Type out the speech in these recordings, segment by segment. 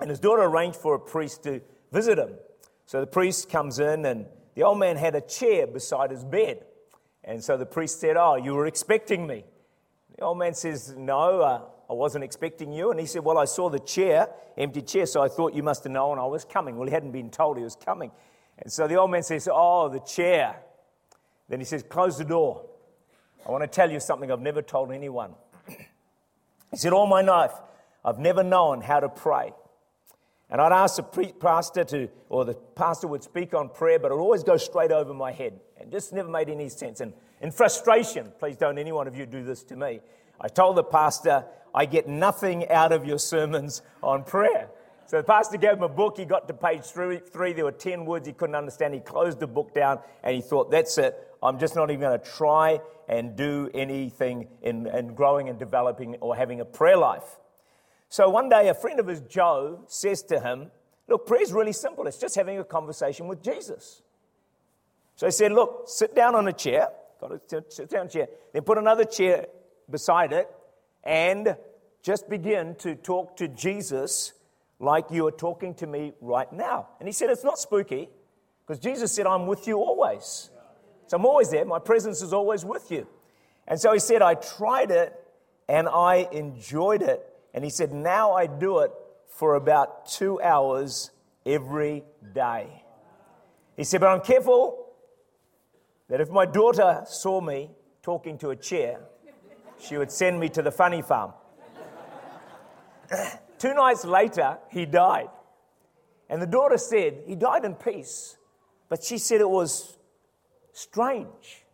And his daughter arranged for a priest to visit him. So the priest comes in, and the old man had a chair beside his bed. And so the priest said, Oh, you were expecting me. The old man says, No, uh, I wasn't expecting you. And he said, Well, I saw the chair, empty chair, so I thought you must have known I was coming. Well, he hadn't been told he was coming. And so the old man says, Oh, the chair. Then he says, Close the door. I want to tell you something I've never told anyone. he said, All my life, I've never known how to pray. And I'd ask the pastor to, or the pastor would speak on prayer, but it would always go straight over my head and just never made any sense. And in frustration, please don't any one of you do this to me. I told the pastor, I get nothing out of your sermons on prayer. So the pastor gave him a book. He got to page three, three. There were 10 words he couldn't understand. He closed the book down and he thought, that's it. I'm just not even going to try and do anything in, in growing and developing or having a prayer life. So one day, a friend of his, Joe, says to him, Look, prayer is really simple. It's just having a conversation with Jesus. So he said, Look, sit down on a chair. Got to sit down a chair. Then put another chair beside it and just begin to talk to Jesus like you are talking to me right now. And he said, It's not spooky because Jesus said, I'm with you always. So I'm always there. My presence is always with you. And so he said, I tried it and I enjoyed it. And he said, Now I do it for about two hours every day. He said, But I'm careful that if my daughter saw me talking to a chair, she would send me to the funny farm. Two nights later, he died. And the daughter said, He died in peace. But she said it was strange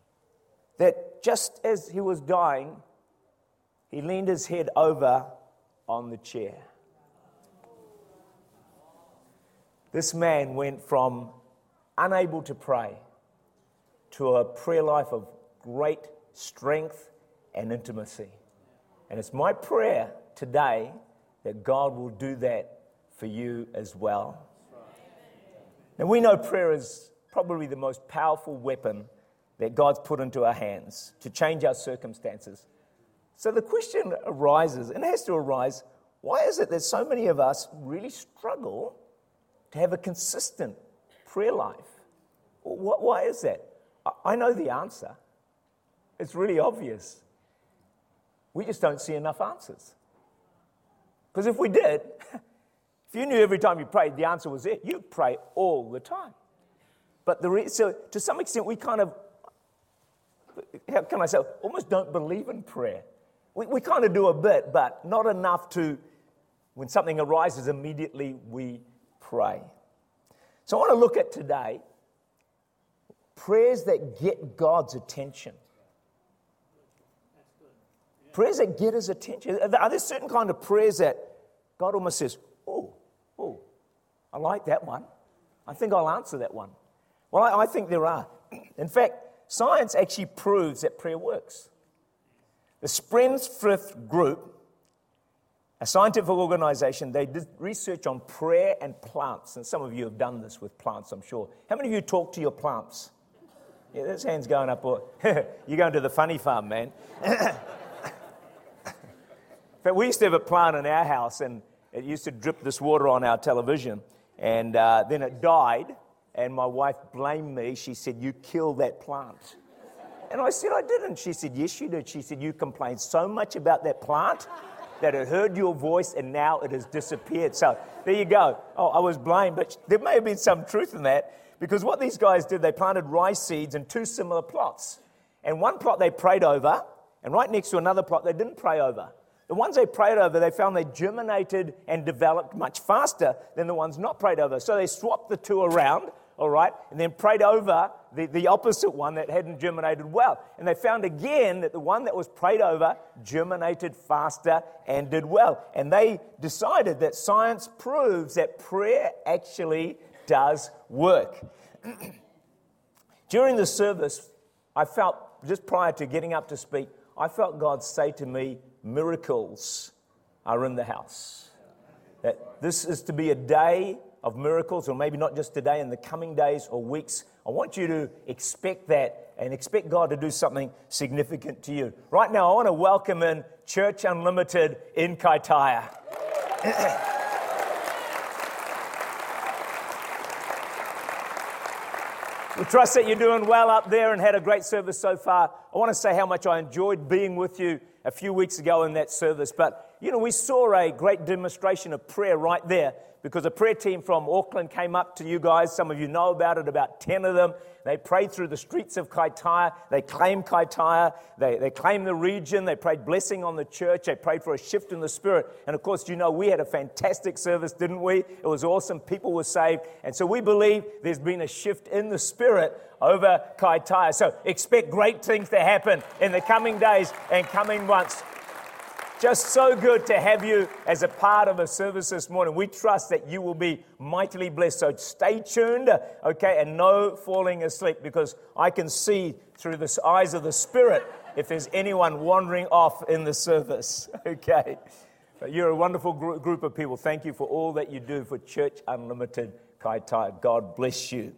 that just as he was dying, he leaned his head over on the chair. This man went from unable to pray to a prayer life of great strength and intimacy. And it's my prayer today that God will do that for you as well. Now, we know prayer is probably the most powerful weapon that God's put into our hands to change our circumstances. So the question arises, and has to arise why is it that so many of us really struggle to have a consistent prayer life? Why is that? I know the answer. It's really obvious. We just don't see enough answers. Because if we did, if you knew every time you prayed the answer was it, you'd pray all the time. But the re- so to some extent, we kind of, how can I say, almost don't believe in prayer. We, we kind of do a bit, but not enough to, when something arises, immediately we pray. So I want to look at today prayers that get God's attention. Prayers that get his attention. Are there certain kind of prayers that God almost says, oh, oh, I like that one. I think I'll answer that one. Well, I, I think there are. In fact, science actually proves that prayer works. The Spindrift Group, a scientific organization, they did research on prayer and plants. And some of you have done this with plants, I'm sure. How many of you talk to your plants? Yeah, this hand's going up. You're going to the funny farm, man. In fact, we used to have a plant in our house, and it used to drip this water on our television. And uh, then it died, and my wife blamed me. She said, You killed that plant. And I said, I didn't. She said, Yes, you did. She said, You complained so much about that plant that it heard your voice and now it has disappeared. So there you go. Oh, I was blamed, but there may have been some truth in that because what these guys did, they planted rice seeds in two similar plots. And one plot they prayed over, and right next to another plot they didn't pray over. The ones they prayed over, they found they germinated and developed much faster than the ones not prayed over. So they swapped the two around, all right, and then prayed over the, the opposite one that hadn't germinated well. And they found again that the one that was prayed over germinated faster and did well. And they decided that science proves that prayer actually does work. During the service, I felt, just prior to getting up to speak, I felt God say to me, miracles are in the house. That this is to be a day of miracles, or maybe not just today, in the coming days or weeks. I want you to expect that and expect God to do something significant to you. Right now, I want to welcome in Church Unlimited in Kaitaia. We trust that you're doing well up there and had a great service so far. I want to say how much I enjoyed being with you a few weeks ago in that service. But, you know, we saw a great demonstration of prayer right there because a prayer team from Auckland came up to you guys. Some of you know about it, about 10 of them. They prayed through the streets of Kaitaia. They claimed Kaitaia. They, they claimed the region. They prayed blessing on the church. They prayed for a shift in the spirit. And of course, you know, we had a fantastic service, didn't we? It was awesome. People were saved. And so we believe there's been a shift in the spirit over Kaitaia. So expect great things to happen in the coming days and coming months. Just so good to have you as a part of a service this morning. We trust that you will be mightily blessed. So stay tuned, okay, and no falling asleep because I can see through the eyes of the Spirit if there's anyone wandering off in the service, okay. But you're a wonderful group of people. Thank you for all that you do for Church Unlimited Kaitaia. God bless you.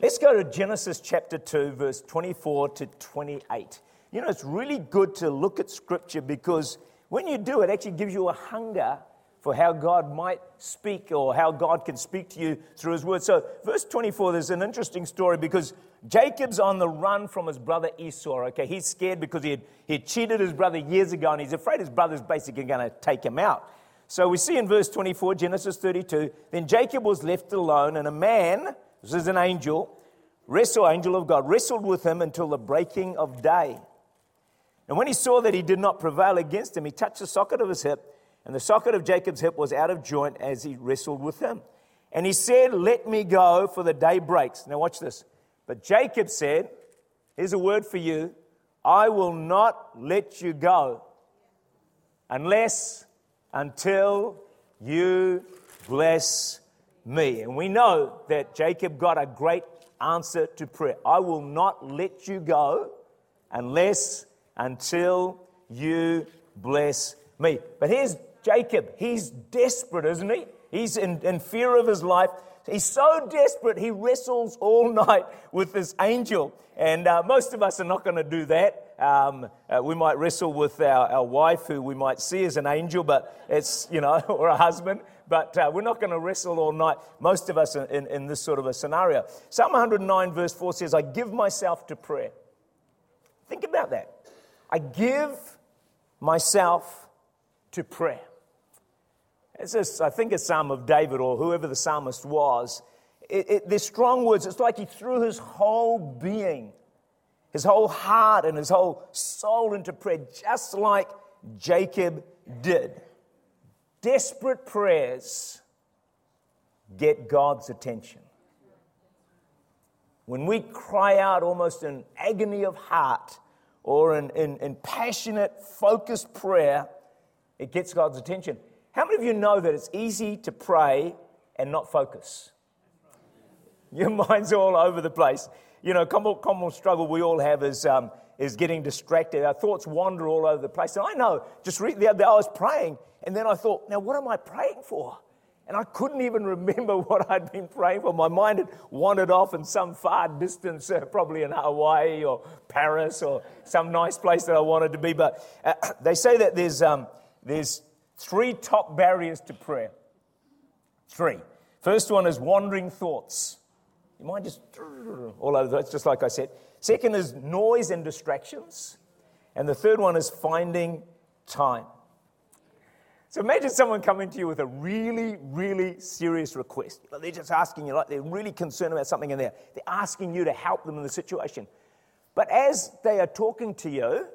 Let's go to Genesis chapter 2, verse 24 to 28. You know, it's really good to look at Scripture because when you do, it actually gives you a hunger for how God might speak or how God can speak to you through His Word. So, verse 24, there's an interesting story because Jacob's on the run from his brother Esau. Okay, he's scared because he had, he had cheated his brother years ago and he's afraid his brother's basically going to take him out. So, we see in verse 24, Genesis 32, then Jacob was left alone and a man, this is an angel, wrestled, angel of God, wrestled with him until the breaking of day. And when he saw that he did not prevail against him, he touched the socket of his hip, and the socket of Jacob's hip was out of joint as he wrestled with him. And he said, Let me go, for the day breaks. Now, watch this. But Jacob said, Here's a word for you I will not let you go unless until you bless me. And we know that Jacob got a great answer to prayer. I will not let you go unless until you bless me. But here's Jacob. He's desperate, isn't he? He's in, in fear of his life. He's so desperate, he wrestles all night with this angel. And uh, most of us are not going to do that. Um, uh, we might wrestle with our, our wife, who we might see as an angel, but it's, you know, or a husband. But uh, we're not going to wrestle all night, most of us, in, in this sort of a scenario. Psalm 109, verse 4 says, I give myself to prayer. Think about that. I give myself to prayer. It's this, I think, a psalm of David or whoever the psalmist was. It, it, they're strong words. It's like he threw his whole being, his whole heart, and his whole soul into prayer, just like Jacob did. Desperate prayers get God's attention. When we cry out almost in agony of heart, or in, in, in passionate, focused prayer, it gets God's attention. How many of you know that it's easy to pray and not focus? Your mind's all over the place. You know, common, common struggle we all have is, um, is getting distracted. Our thoughts wander all over the place. And I know, just re- the other day I was praying, and then I thought, now what am I praying for? And I couldn't even remember what I'd been praying for. My mind had wandered off in some far distance, uh, probably in Hawaii or Paris or some nice place that I wanted to be. But uh, they say that there's, um, there's three top barriers to prayer. Three. First one is wandering thoughts. Your mind just all over. It's just like I said. Second is noise and distractions. And the third one is finding time. So imagine someone coming to you with a really, really serious request. They're just asking you, like they're really concerned about something in there. They're asking you to help them in the situation. But as they are talking to you,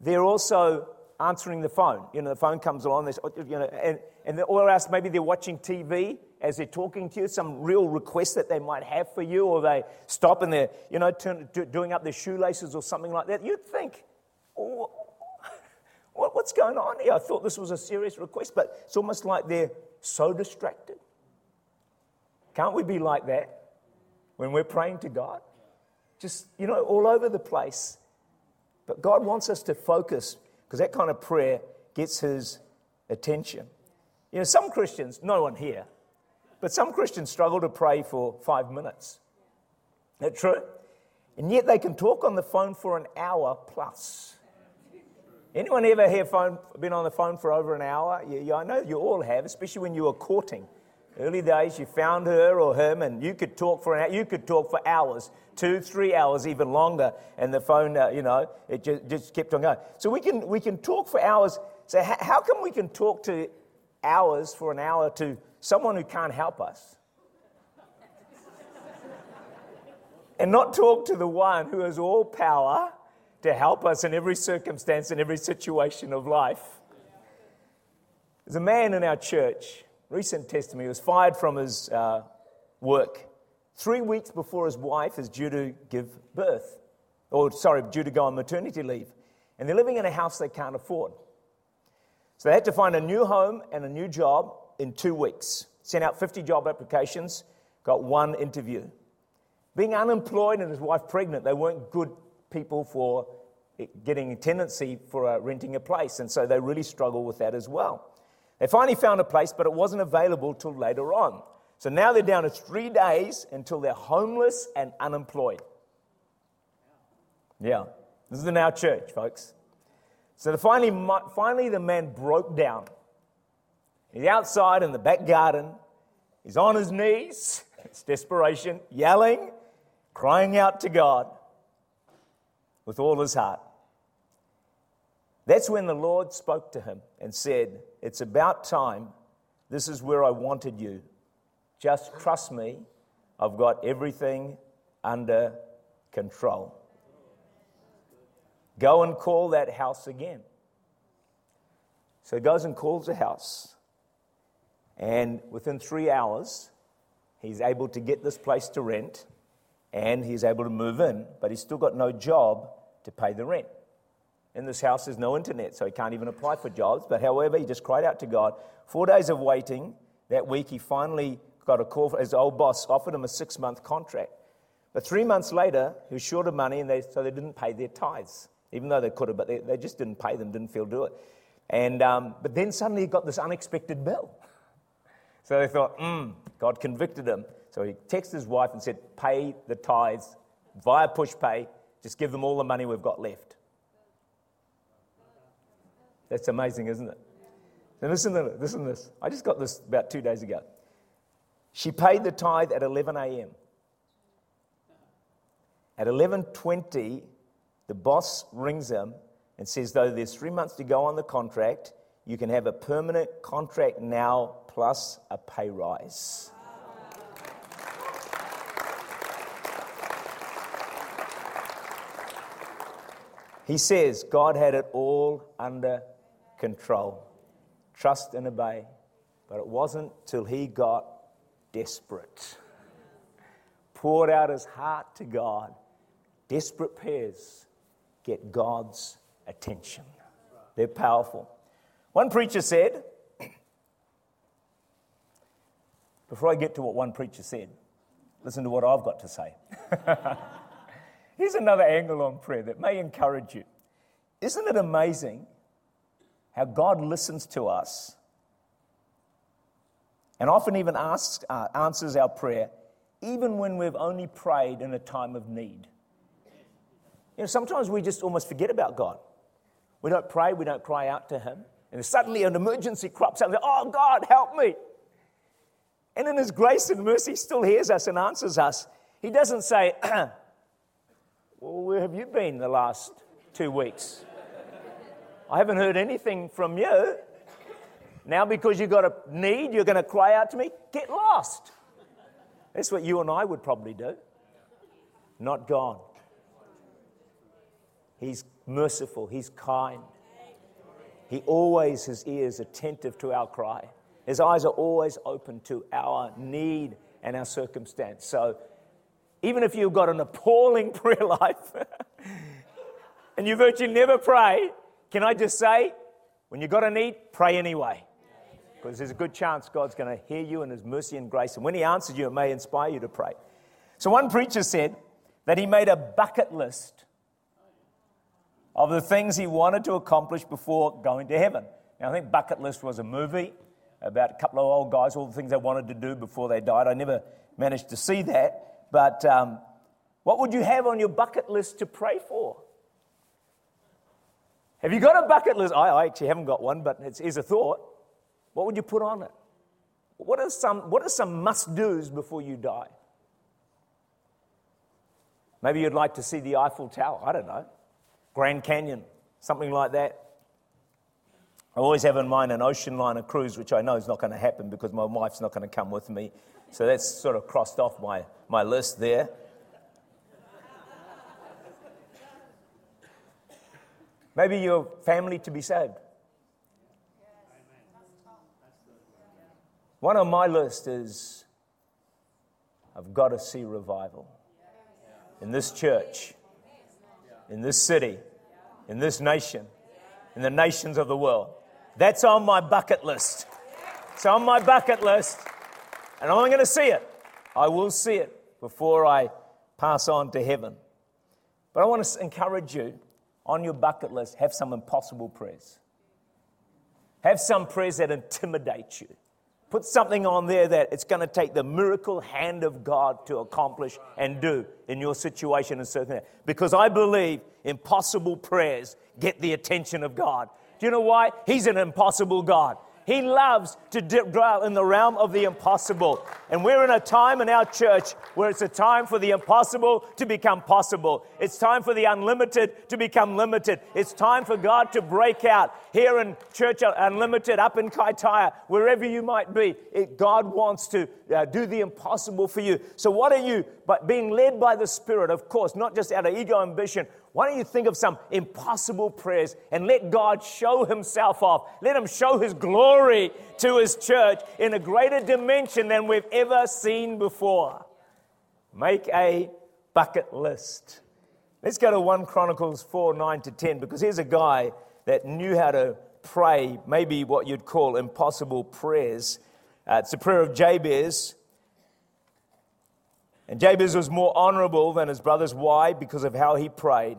they're also answering the phone. You know, the phone comes along, oh, you know, and, and or else maybe they're watching TV as they're talking to you, some real request that they might have for you, or they stop and they're, you know, turn, do, doing up their shoelaces or something like that. You'd think, oh, what, what's going on here? I thought this was a serious request, but it's almost like they're so distracted. Can't we be like that when we're praying to God? Just, you know, all over the place. But God wants us to focus because that kind of prayer gets His attention. You know, some Christians, no one here, but some Christians struggle to pray for five minutes. Is that true? And yet they can talk on the phone for an hour plus. Anyone ever here phone, been on the phone for over an hour? Yeah, yeah, I know you all have, especially when you were courting. Early days, you found her or him, and you could talk for an. You could talk for hours, two, three hours, even longer, and the phone, uh, you know, it just, just kept on going. So we can we can talk for hours. So how, how come we can talk to hours for an hour to someone who can't help us? and not talk to the one who has all power to help us in every circumstance, in every situation of life. There's a man in our church, recent testimony, was fired from his uh, work three weeks before his wife is due to give birth, or sorry, due to go on maternity leave. And they're living in a house they can't afford. So they had to find a new home and a new job in two weeks. Sent out 50 job applications, got one interview. Being unemployed and his wife pregnant, they weren't good people for getting a tenancy for uh, renting a place, and so they really struggle with that as well. They finally found a place, but it wasn't available till later on. So now they're down to three days until they're homeless and unemployed. Yeah, this is in our church, folks. So finally, finally, the man broke down. He's outside in the back garden. He's on his knees. It's desperation, yelling, crying out to God with all his heart. That's when the Lord spoke to him and said, It's about time. This is where I wanted you. Just trust me. I've got everything under control. Go and call that house again. So he goes and calls the house. And within three hours, he's able to get this place to rent and he's able to move in, but he's still got no job to pay the rent. In this house, there's no internet, so he can't even apply for jobs. But however, he just cried out to God. Four days of waiting. That week, he finally got a call. His old boss offered him a six month contract. But three months later, he was short of money, and they, so they didn't pay their tithes, even though they could have, but they, they just didn't pay them, didn't feel do it. And, um, but then suddenly he got this unexpected bill. So they thought, hmm, God convicted him. So he texted his wife and said, Pay the tithes via Pushpay. Just give them all the money we've got left. That's amazing, isn't it? And listen to this. Listen to this. I just got this about two days ago. She paid the tithe at 11 a.m. At 11:20, the boss rings him and says, "Though there's three months to go on the contract, you can have a permanent contract now plus a pay rise." He says God had it all under control. Trust and obey. But it wasn't till he got desperate. Poured out his heart to God. Desperate prayers get God's attention. They're powerful. One preacher said, before I get to what one preacher said, listen to what I've got to say. Here's another angle on prayer that may encourage you. Isn't it amazing how God listens to us and often even asks, uh, answers our prayer, even when we've only prayed in a time of need. You know, sometimes we just almost forget about God. We don't pray, we don't cry out to Him, and suddenly an emergency crops up. Oh, God, help me. And in His grace and mercy, He still hears us and answers us. He doesn't say, Well, where have you been the last two weeks? I haven't heard anything from you. Now, because you've got a need, you're going to cry out to me? Get lost. That's what you and I would probably do. Not God. He's merciful, He's kind. He always, His ears attentive to our cry. His eyes are always open to our need and our circumstance. So, even if you've got an appalling prayer life and you virtually never pray, can I just say, when you've got a need, pray anyway. Because there's a good chance God's going to hear you in His mercy and grace. And when He answers you, it may inspire you to pray. So one preacher said that he made a bucket list of the things he wanted to accomplish before going to heaven. Now, I think Bucket List was a movie about a couple of old guys, all the things they wanted to do before they died. I never managed to see that. But um, what would you have on your bucket list to pray for? Have you got a bucket list? I, I actually haven't got one, but it's, it's a thought. What would you put on it? What are some, what are some must do's before you die? Maybe you'd like to see the Eiffel Tower. I don't know. Grand Canyon, something like that. I always have in mind an ocean liner cruise, which I know is not going to happen because my wife's not going to come with me. So that's sort of crossed off my, my list there. Maybe your family to be saved. One on my list is I've got to see revival in this church, in this city, in this nation, in the nations of the world. That's on my bucket list. It's on my bucket list, and I'm going to see it. I will see it before I pass on to heaven. But I want to encourage you on your bucket list, have some impossible prayers. Have some prayers that intimidate you. Put something on there that it's going to take the miracle hand of God to accomplish and do in your situation and circumstance. Because I believe impossible prayers get the attention of God. Do you know why? He's an impossible God. He loves to dwell in the realm of the impossible. And we're in a time in our church where it's a time for the impossible to become possible. It's time for the unlimited to become limited. It's time for God to break out here in Church Unlimited, up in Kaitaia, wherever you might be. It, God wants to uh, do the impossible for you. So, what are you, but being led by the Spirit, of course, not just out of ego ambition, why don't you think of some impossible prayers and let God show Himself off? Let Him show His glory to His church in a greater dimension than we've ever seen before. Make a bucket list. Let's go to 1 Chronicles 4 9 to 10 because here's a guy that knew how to pray, maybe what you'd call impossible prayers. Uh, it's the prayer of Jabez. And Jabez was more honorable than his brothers. Why? Because of how he prayed.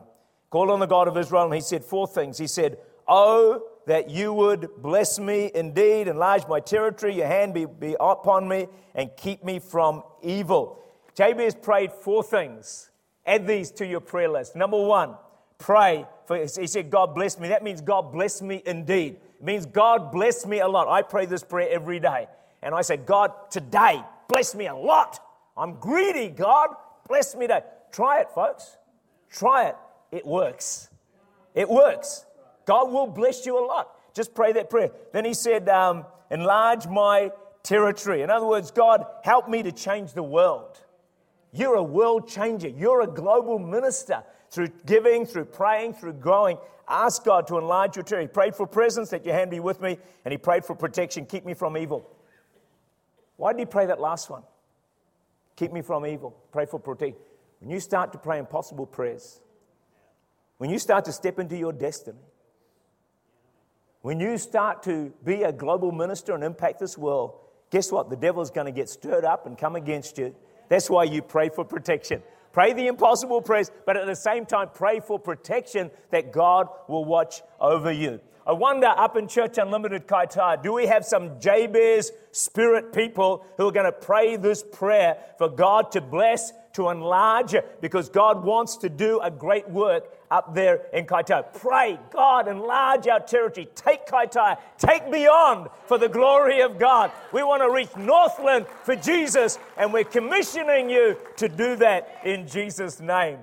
Called on the God of Israel, and he said four things. He said, Oh, that you would bless me indeed, enlarge my territory, your hand be, be upon me, and keep me from evil. Jabez prayed four things. Add these to your prayer list. Number one, pray. For, he said, God bless me. That means God bless me indeed. It means God bless me a lot. I pray this prayer every day. And I say, God, today, bless me a lot. I'm greedy, God. Bless me today. Try it, folks. Try it. It works. It works. God will bless you a lot. Just pray that prayer. Then he said, um, enlarge my territory. In other words, God, help me to change the world. You're a world changer. You're a global minister. Through giving, through praying, through growing, ask God to enlarge your territory. He prayed for presence, that your hand be with me, and he prayed for protection, keep me from evil. Why did he pray that last one? Keep me from evil. Pray for protection. When you start to pray impossible prayers, when you start to step into your destiny, when you start to be a global minister and impact this world, guess what? The devil's going to get stirred up and come against you. That's why you pray for protection. Pray the impossible prayers, but at the same time, pray for protection that God will watch over you. I wonder up in Church Unlimited Kaitaia, do we have some Jabez spirit people who are going to pray this prayer for God to bless, to enlarge, because God wants to do a great work up there in Kaitaia. Pray, God, enlarge our territory. Take Kaitaia, take beyond for the glory of God. We want to reach Northland for Jesus, and we're commissioning you to do that in Jesus' name.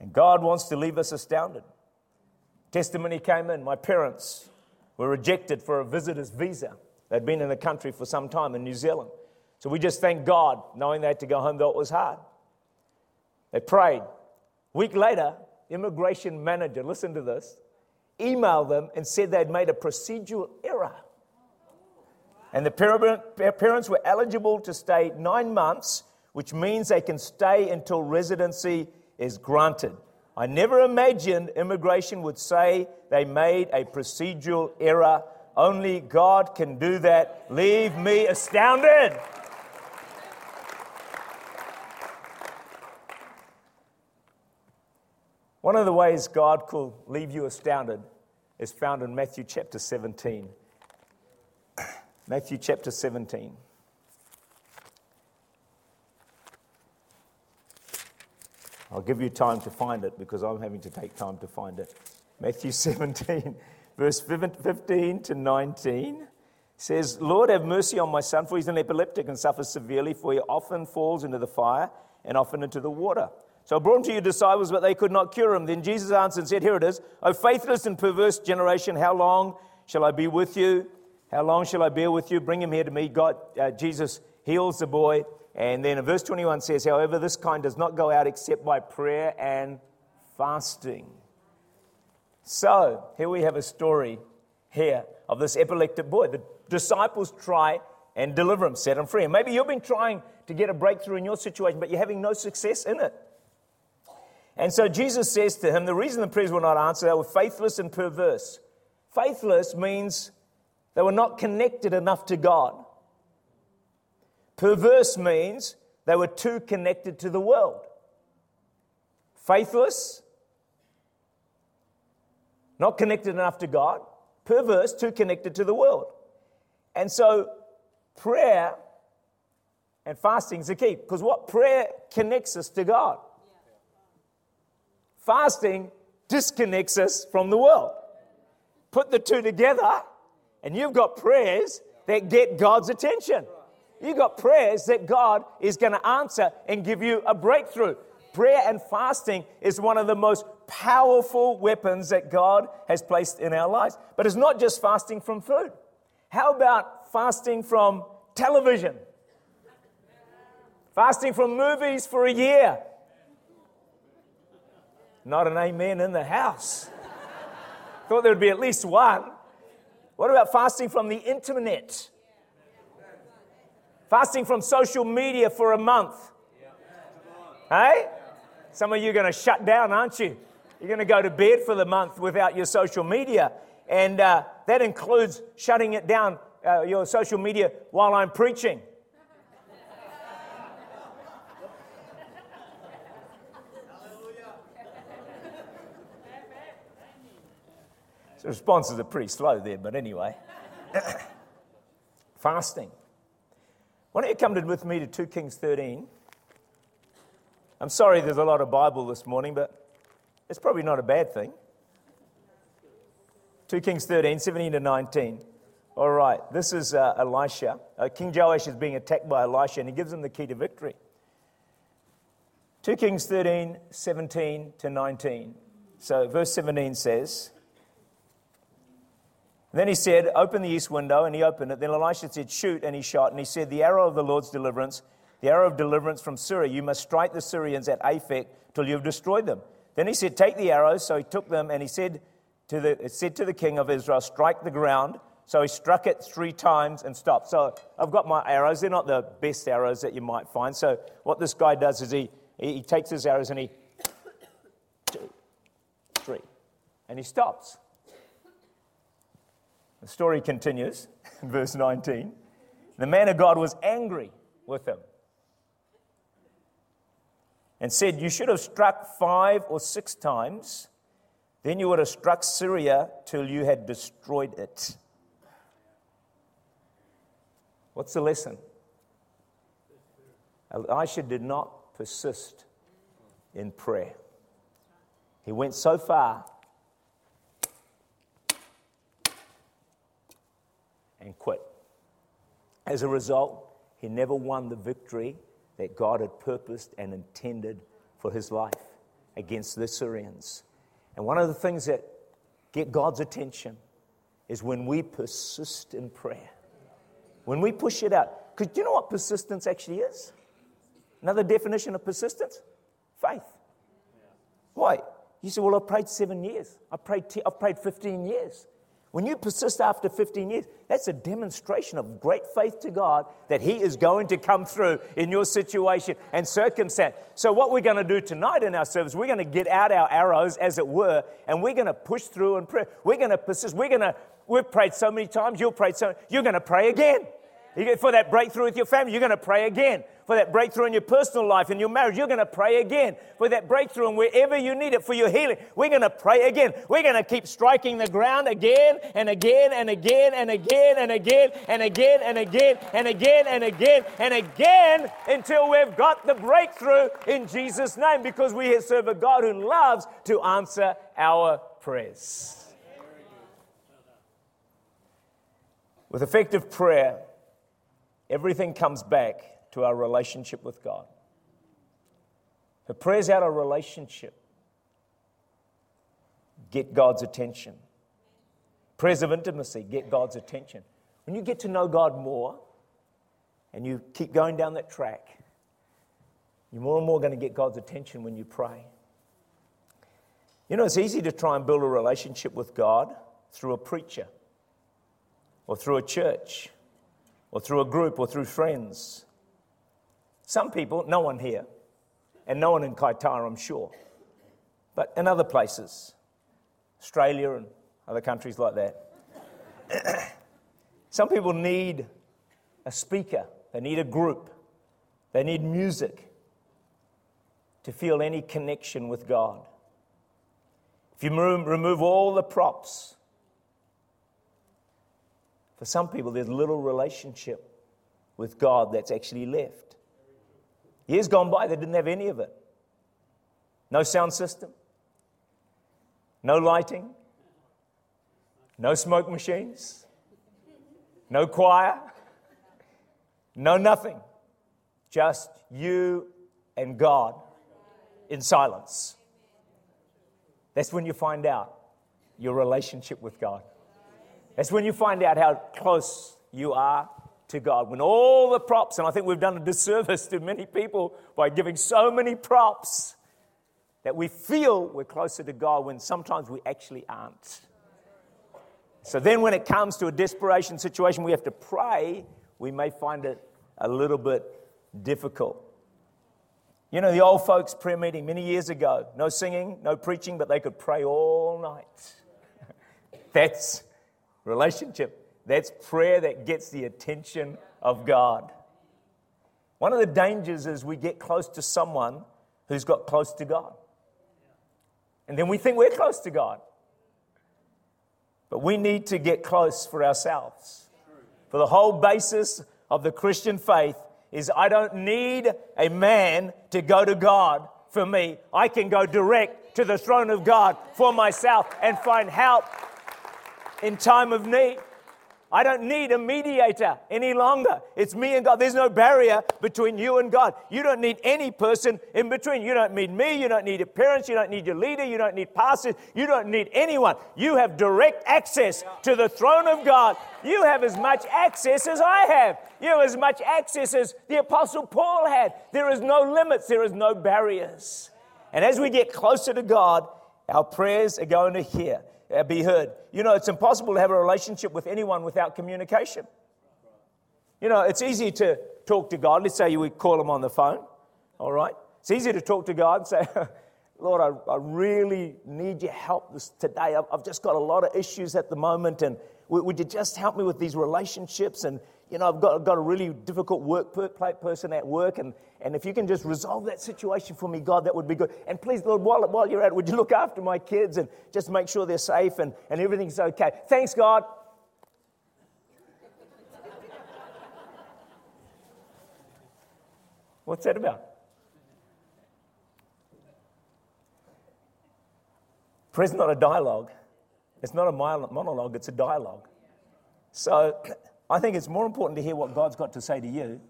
And God wants to leave us astounded. Testimony came in. My parents were rejected for a visitor's visa. They'd been in the country for some time in New Zealand. So we just thank God, knowing they had to go home, though it was hard. They prayed. A week later, immigration manager, listen to this, emailed them and said they'd made a procedural error. And the parents were eligible to stay nine months, which means they can stay until residency is granted. I never imagined immigration would say they made a procedural error. Only God can do that. Leave me astounded. One of the ways God could leave you astounded is found in Matthew chapter 17. Matthew chapter 17. I'll give you time to find it because I'm having to take time to find it. Matthew 17, verse 15 to 19 says, Lord, have mercy on my son, for he's an epileptic and suffers severely, for he often falls into the fire and often into the water. So I brought him to your disciples, but they could not cure him. Then Jesus answered and said, Here it is, O faithless and perverse generation, how long shall I be with you? How long shall I bear with you? Bring him here to me. God, uh, Jesus heals the boy. And then in verse 21 says, However, this kind does not go out except by prayer and fasting. So here we have a story here of this epileptic boy. The disciples try and deliver him, set him free. And maybe you've been trying to get a breakthrough in your situation, but you're having no success in it. And so Jesus says to him, The reason the prayers were not answered, they were faithless and perverse. Faithless means they were not connected enough to God. Perverse means they were too connected to the world. Faithless, not connected enough to God. Perverse, too connected to the world. And so prayer and fasting is the key because what prayer connects us to God. Fasting disconnects us from the world. Put the two together, and you've got prayers that get God's attention. You've got prayers that God is going to answer and give you a breakthrough. Prayer and fasting is one of the most powerful weapons that God has placed in our lives. But it's not just fasting from food. How about fasting from television? Fasting from movies for a year. Not an amen in the house. Thought there'd be at least one. What about fasting from the internet? Fasting from social media for a month. Hey? Some of you are going to shut down, aren't you? You're going to go to bed for the month without your social media. And uh, that includes shutting it down, uh, your social media, while I'm preaching. The responses are pretty slow there, but anyway. Fasting. Why don't you come with me to 2 Kings 13? I'm sorry there's a lot of Bible this morning, but it's probably not a bad thing. 2 Kings 13, 17 to 19. All right, this is uh, Elisha. Uh, King Joash is being attacked by Elisha, and he gives him the key to victory. 2 Kings 13, 17 to 19. So, verse 17 says, then he said, Open the east window, and he opened it. Then Elisha said, Shoot, and he shot. And he said, The arrow of the Lord's deliverance, the arrow of deliverance from Syria, you must strike the Syrians at Aphek till you have destroyed them. Then he said, Take the arrows. So he took them, and he said to the, said to the king of Israel, Strike the ground. So he struck it three times and stopped. So I've got my arrows. They're not the best arrows that you might find. So what this guy does is he, he takes his arrows and he, two, three, and he stops. The story continues in verse 19. The man of God was angry with him and said, You should have struck five or six times, then you would have struck Syria till you had destroyed it. What's the lesson? Elisha did not persist in prayer. He went so far and quit. As a result, he never won the victory that God had purposed and intended for his life against the Syrians. And one of the things that get God's attention is when we persist in prayer. When we push it out. Because do you know what persistence actually is? Another definition of persistence? Faith. Why? You say, well, I've prayed seven years. I've prayed, I've prayed 15 years. When you persist after 15 years, that's a demonstration of great faith to God that He is going to come through in your situation and circumstance. So, what we're going to do tonight in our service, we're going to get out our arrows, as it were, and we're going to push through and pray. We're going to persist. We're going to, we've prayed so many times, you'll pray so you're going to pray again. For that breakthrough with your family, you're going to pray again. For that breakthrough in your personal life, in your marriage, you're going to pray again. For that breakthrough and wherever you need it for your healing, we're going to pray again. We're going to keep striking the ground again and again and again and again and again and again and again and again and again and again until we've got the breakthrough in Jesus' name because we serve a God who loves to answer our prayers. With effective prayer, everything comes back to our relationship with God. If prayer's out of relationship, get God's attention. Prayers of intimacy, get God's attention. When you get to know God more and you keep going down that track, you're more and more going to get God's attention when you pray. You know, it's easy to try and build a relationship with God through a preacher, or through a church, or through a group, or through friends. Some people, no one here, and no one in Kaitaia, I'm sure, but in other places, Australia and other countries like that, some people need a speaker, they need a group, they need music to feel any connection with God. If you remove all the props, for some people, there's little relationship with God that's actually left. Years gone by, they didn't have any of it. No sound system, no lighting, no smoke machines, no choir, no nothing. Just you and God in silence. That's when you find out your relationship with God. That's when you find out how close you are to God. When all the props, and I think we've done a disservice to many people by giving so many props that we feel we're closer to God when sometimes we actually aren't. So then, when it comes to a desperation situation, we have to pray, we may find it a little bit difficult. You know, the old folks' prayer meeting many years ago no singing, no preaching, but they could pray all night. That's relationship. That's prayer that gets the attention of God. One of the dangers is we get close to someone who's got close to God. And then we think we're close to God. But we need to get close for ourselves. For the whole basis of the Christian faith is I don't need a man to go to God for me. I can go direct to the throne of God for myself and find help in time of need. I don't need a mediator any longer. It's me and God. There's no barrier between you and God. You don't need any person in between. You don't need me. You don't need your parents. You don't need your leader. You don't need pastors. You don't need anyone. You have direct access to the throne of God. You have as much access as I have. You have as much access as the Apostle Paul had. There is no limits, there is no barriers. And as we get closer to God, our prayers are going to hear. Uh, be heard. You know, it's impossible to have a relationship with anyone without communication. You know, it's easy to talk to God. Let's say you would call him on the phone, all right? It's easy to talk to God and say, Lord, I, I really need your help this, today. I've, I've, just got a lot of issues at the moment, and would, would you just help me with these relationships? And you know, I've got, got a really difficult work person at work, and, and if you can just resolve that situation for me, God, that would be good. And please, Lord, while, while you're at it, would you look after my kids and just make sure they're safe and, and everything's okay? Thanks, God. What's that about? Prayer's not a dialogue. It's not a monologue, it's a dialogue. So I think it's more important to hear what God's got to say to you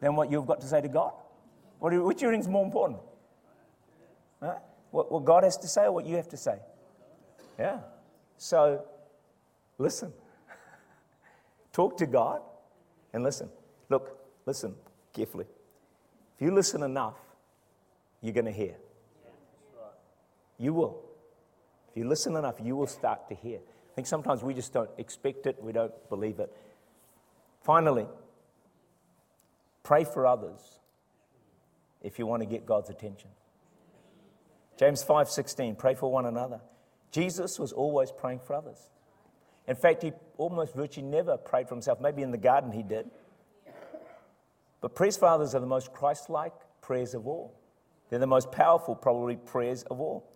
than what you've got to say to God. What do which do you think is more important? Huh? What, what God has to say or what you have to say? Yeah. So listen. Talk to God and listen. Look, listen carefully. If you listen enough, you're going to hear. You will. If you listen enough, you will start to hear. I think sometimes we just don't expect it, we don't believe it. Finally, pray for others if you want to get God's attention. James 5:16, pray for one another. Jesus was always praying for others. In fact, he almost virtually never prayed for himself. Maybe in the garden he did. But prayers for others are the most Christ like prayers of all. They're the most powerful, probably, prayers of all.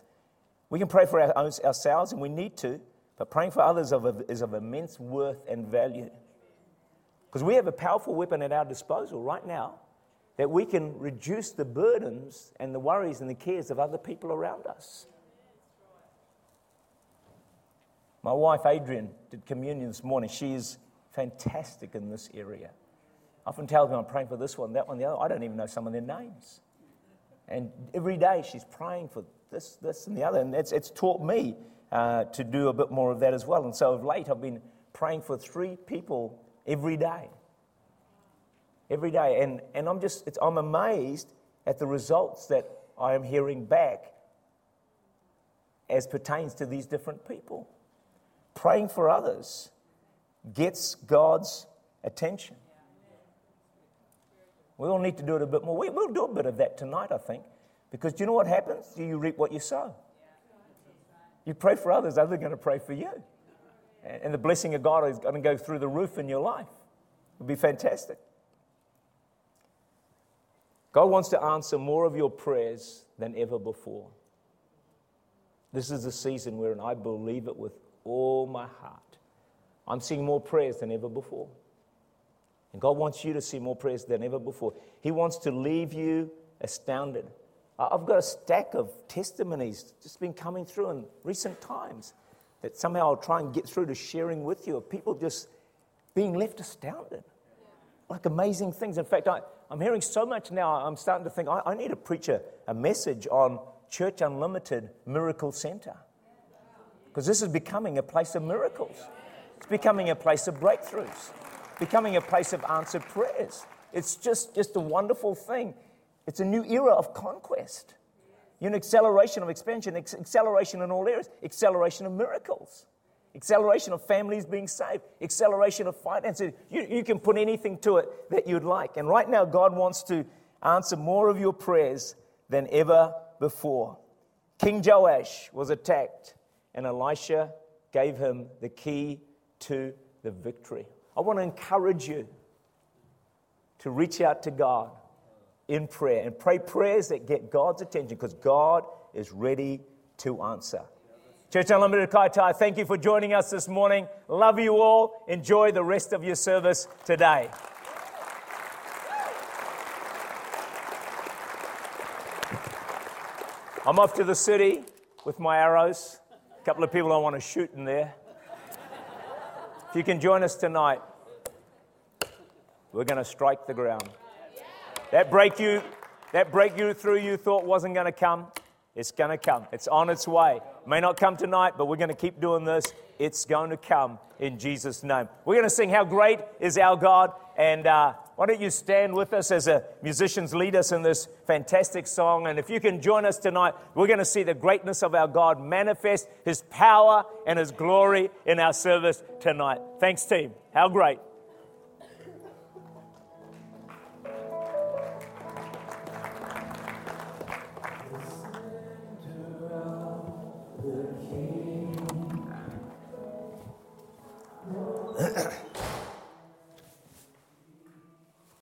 We can pray for our own, ourselves, and we need to, but praying for others is of immense worth and value. Because we have a powerful weapon at our disposal right now that we can reduce the burdens and the worries and the cares of other people around us. My wife Adrian did communion this morning. She is fantastic in this area. I often tell them I'm praying for this one, that one, the other. I don't even know some of their names. And every day she's praying for this, this, and the other. And it's, it's taught me uh, to do a bit more of that as well. And so of late, I've been praying for three people every day. Every day. And, and I'm just, I'm amazed at the results that I am hearing back as pertains to these different people. Praying for others gets God's attention. We all need to do it a bit more. We, will do a bit of that tonight, I think, because do you know what happens? You reap what you sow. You pray for others, others are going to pray for you. And the blessing of God is going to go through the roof in your life. It'll be fantastic. God wants to answer more of your prayers than ever before. This is a season where, I believe it with all my heart, I'm seeing more prayers than ever before. And God wants you to see more prayers than ever before. He wants to leave you astounded. I've got a stack of testimonies just been coming through in recent times that somehow I'll try and get through to sharing with you of people just being left astounded. Like amazing things. In fact, I, am hearing so much now, I'm starting to think I, I need to preach a, a message on Church Unlimited Miracle Center. Because this is becoming a place of miracles, it's becoming a place of breakthroughs becoming a place of answered prayers. It's just, just a wonderful thing. It's a new era of conquest. You know, acceleration of expansion, acceleration in all areas, acceleration of miracles, acceleration of families being saved, acceleration of finances. You, you can put anything to it that you'd like. And right now, God wants to answer more of your prayers than ever before. King Joash was attacked, and Elisha gave him the key to the victory. I want to encourage you to reach out to God in prayer and pray prayers that get God's attention because God is ready to answer. Church Unlimited Kaitaia, thank you for joining us this morning. Love you all. Enjoy the rest of your service today. I'm off to the city with my arrows. A couple of people I want to shoot in there. If you can join us tonight, we're going to strike the ground. That break you, that breakthrough through you thought wasn't going to come, it's going to come. It's on its way. May not come tonight, but we're going to keep doing this. It's going to come in Jesus' name. We're going to sing How Great is Our God. And uh, why don't you stand with us as a musicians lead us in this fantastic song? And if you can join us tonight, we're going to see the greatness of our God manifest His power and His glory in our service tonight. Thanks, team. How great.